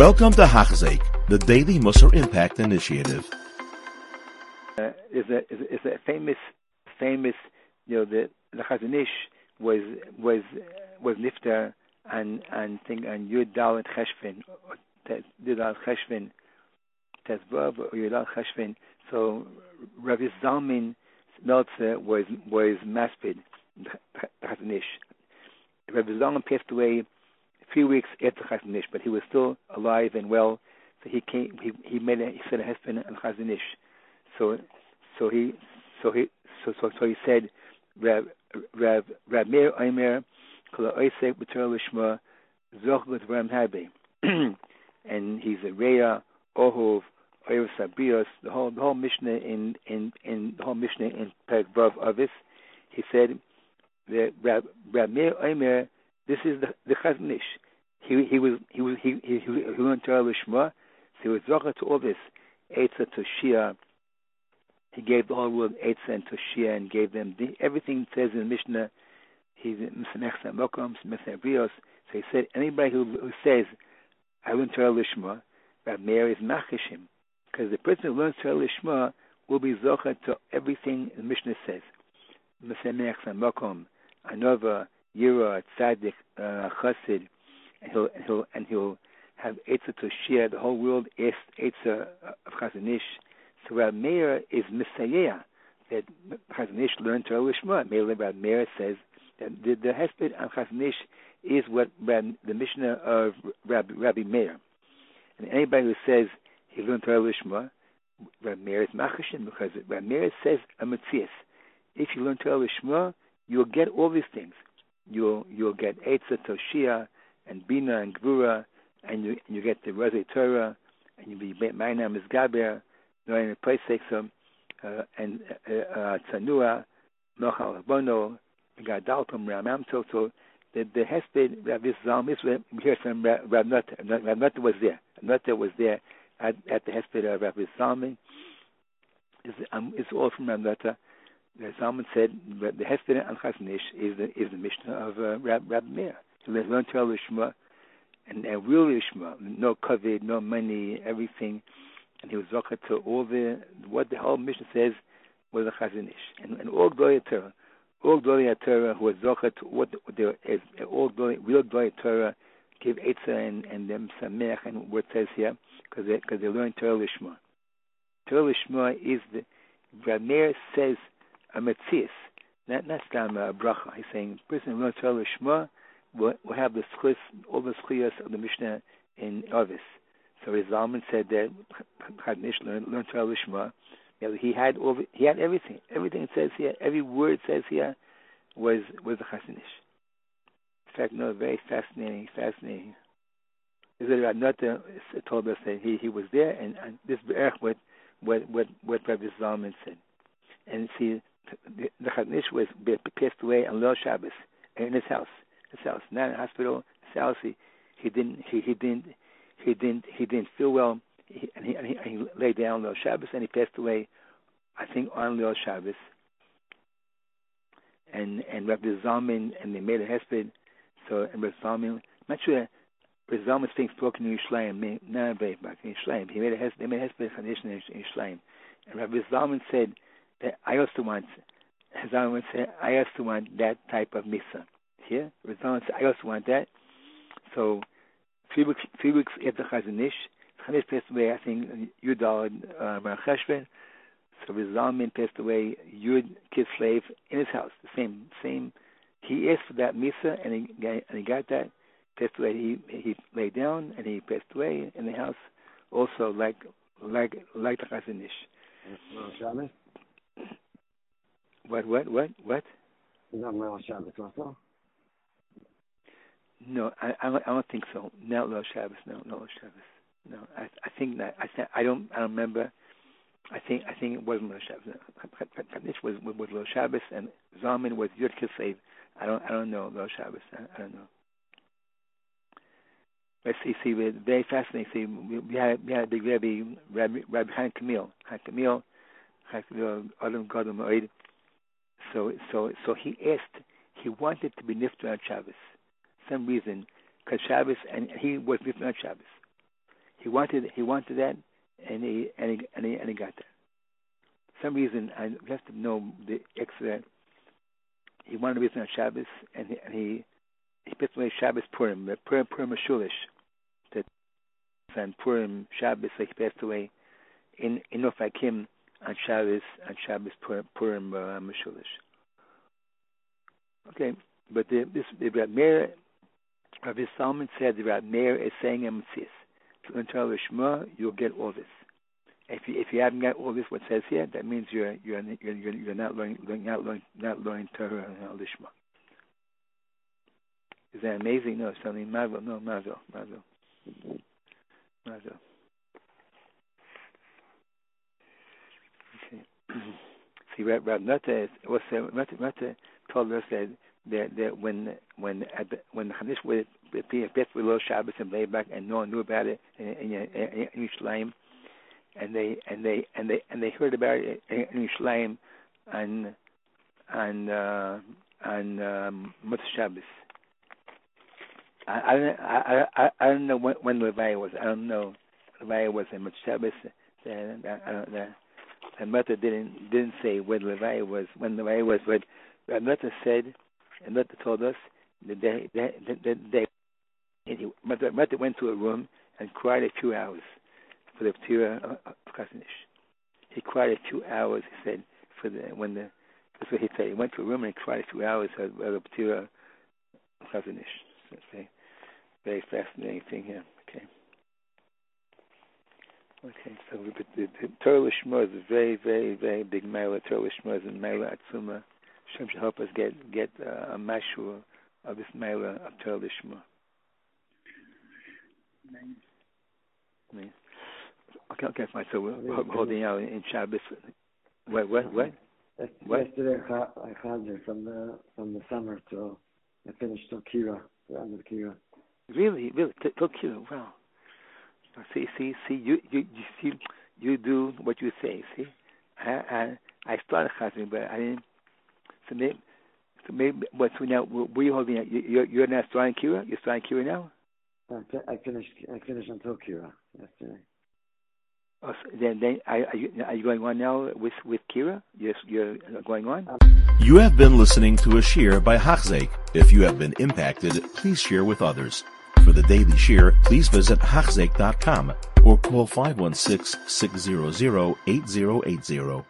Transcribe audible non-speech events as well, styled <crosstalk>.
Welcome to Hachzik, the Daily Musar Impact Initiative. Uh, is a is a, is a famous famous you know the the Chazon was was was nifter and and thing and Yud Dalet Cheshvan Yud Dalet Cheshvan Tezvav Yud Cheshvan. So Rabbi Zalman Meltzer was was maspid Chazon Ish. Rabbi Zalman passed away few weeks after Chazon Ish, but he was still alive and well. So he came. He he made a, he said a hesped and Chazon Ish. So so he so he so so, so he said Rab Rab Rab Meir Omer Kol Oisek B'Torah Lishma Zoch Ram Habe, <clears throat> and he's a Reya Ohov Oyer Sabrios. The whole the whole Mishnah in in in the whole Mishnah in Perek Vav Avis. He said Rab Rab Meir Omer. This is the the Chazon Ish. He he was he he he he, learned Torah Lishma. So he was zocher to all this Eitzah to Shia he gave the whole world Eitzah and Toshia and gave them the, everything says in Mishnah. He's Msamech Samokom, Msamech Rios. So he said, anybody who, who says, I learned Torah Lishma, Rab Meir is Machishim. Because the person who learns Torah Lishma will be Zocha to everything the Mishnah says. Msamech Samokom, Anova, Yira, Tzadik, uh, Chassid, and he'll, he'll, and he'll have Eitzah Toshia, the whole world, Eitzah uh, of Chazon Ish, so Rab Meir is Messiah that Chazon Ish learned Torah Lishma. Meir Rab Meir says that the, the Hesped on Chazon Ish is what Rab, the Mishnah of Rab, Rabbi Meir. And anybody who says he learned Torah Lishma, Rab Meir is Machashim because Rab Meir says a. If you learn Torah Lishma, you'll get all these things. You'll you'll get Eitzah Toshia and Bina and Gvura, and you and you get the Razei Torah, and you'll be Ma'inam Gaber, knowing the Pesachim uh, and Tzanua, Nochal Bono, Gadaltum, Ramam, so the the Hesped Rabbi Zalm is we hear from Rab Nutta. Rab Nutta was there. Nutta was there at, at the Hesped of Rabbi Zalman. It's, um, it's all from Rab Nutta. Zalman said the Hesped and Chazon is the is the Mishnah of uh, Rab Rab Meir. So let's learn Torah Lishma and, and real Lishma, no kavod, no money, everything and he was zocher to all the what the whole Mishnah says was a Chazon Ish, and, and all Gloria Torah, all Gloria Torah who was zocher to what there is all Gloria, real Gloria Torah give Eitzah and and them Samech and what says here because they because they learn Torah Lishma. Torah Lishma is the Rameir says a Metzias, not not Stam a bracha. He's saying person learns Torah Lishma will have the schus, all the schlias of the Mishnah in Avis. So his Zalman said that Chadnish learned, learned Torah Lishma. He had all he had everything. Everything it says here, every word it says here, was was the Chazon In fact, no, very fascinating, fascinating. Is that Nata told us that he, he was there, and, and this is what what what what Rabbi Zalman said. And see, the, the Chazon was passed away on Lil Shabbos in his house, not in hospital. House. He, he didn't he, he didn't he didn't he didn't feel well, he, and, he, and, he, and he lay down on Shabbos, and he passed away, I think, on Lil Shabbos. And and Rabbi Zalman and they made a hesped, so and Rabbi Zalman, I'm not sure. Rabbi Zalman thinks spoken in Yerushalayim, not in Yerushalayim. He made a hesped, they made a hesped condition in Yerushalayim, and Rabbi Zalman said that I also want. Zalman said I also want that type of misa. Here, said I also want that. So three weeks, three weeks after Chazon Ish. Chazon passed away, I think, Yud uh, Cheshvan. So Rizalman passed away, Yud Kislev, in his house. The same, same. He asked for that misa, and he got, and he got that. Passed away. He he lay down, and he passed away in the house. Also, like like like the Chazon Ish. What what what what? Is that Shabbos also? No, I, I, don't, I don't think so. Not Lo Shabbos. No, not no Shabbos. No, I, I think that I, I don't, I don't remember. I think, I think it wasn't Lo Shabbos. Kaddish was was Lo Shabbos, and Zalman was Yud Kislev. I don't, I don't know Lo Shabbos. I, I don't know. Let's see, see, we're very fascinating. See, we, we had we had a big Rabbi, Rabbi, Rabbi Chaim Kamil, Chaim Kamil, Adam Gadol. So, so, so he asked. He wanted to be nifter on Shabbos some reason, because Shabbos, and he was not Shabbos. he wanted he wanted that, and he and he and he, and he got that. Some reason I have to know the extra. He wanted to be on Shabbos, and he and he, he passed away Shabbos Purim, Purim Purim Shulish, that and Purim Shabbos like he passed away in in Ofakim on Shabbos on Shabbos Purim Purim uh. Okay, but the, this the Rab Meir, Rabbi Zalman said the Rab Meir is saying a mitzvah. If you enter Shema, you'll get all this. If you if you haven't got all this, what says here, that means you're you're you're you're, not learning not learning not learning Torah Lishma. Is that amazing? No, something mazel. No, mazel, mazel, mazel. Okay. <clears throat> See, Rab Nata was Nata told us that that, that when when at the, when the Chanish would be a bit below Shabbos and lay back and no one knew about it in, in, in, in Yerushalayim, and they and they and they and they heard about it in, Yerushalayim on on uh, on um, Motzei Shabbos. I I I I, I don't know when, when Levi was. I don't know Levi was in Motzei Shabbos. And I don't know. And Mother didn't didn't say when Levi was when Levi was, but Mother said and Mother told us that they, they, they, went to a room and cried a few hours for the Ptira of. He cried a few hours, he said, for the when the that's what he said. He went to a room and he cried a few hours of the Ptira of. So it's a very fascinating thing here. Okay. Okay, so the, the, the Torah Lishma is a very, very, very big Mela. Torah Lishma is a Mela Atzuma. Hashem should help us get get uh, a mashur of this Mela of Torah Lishma. Okay, okay, fine. So we're holding out in Shabbos. What, what, what? What? Yesterday I had there from the from the summer till I finished till Kira, the end of Kira. Really, really, till Kira. Wow. See, see, see. You, you, you see, you do what you say. See, I, I, I started Chazin, but I didn't. So maybe, so maybe, what? So now, were you holding? You, you're, you're now starting Kira. You're starting Kira now. I finished. I finished until Kira yesterday. Oh, so then, then are, you, are you going on now with with Kira? Yes, you're going on. Um, you have been listening to a shiur by Hachzeik. If you have been impacted, please share with others. For the daily shiur, please visit Hachzeik.com or call 516 600 8080.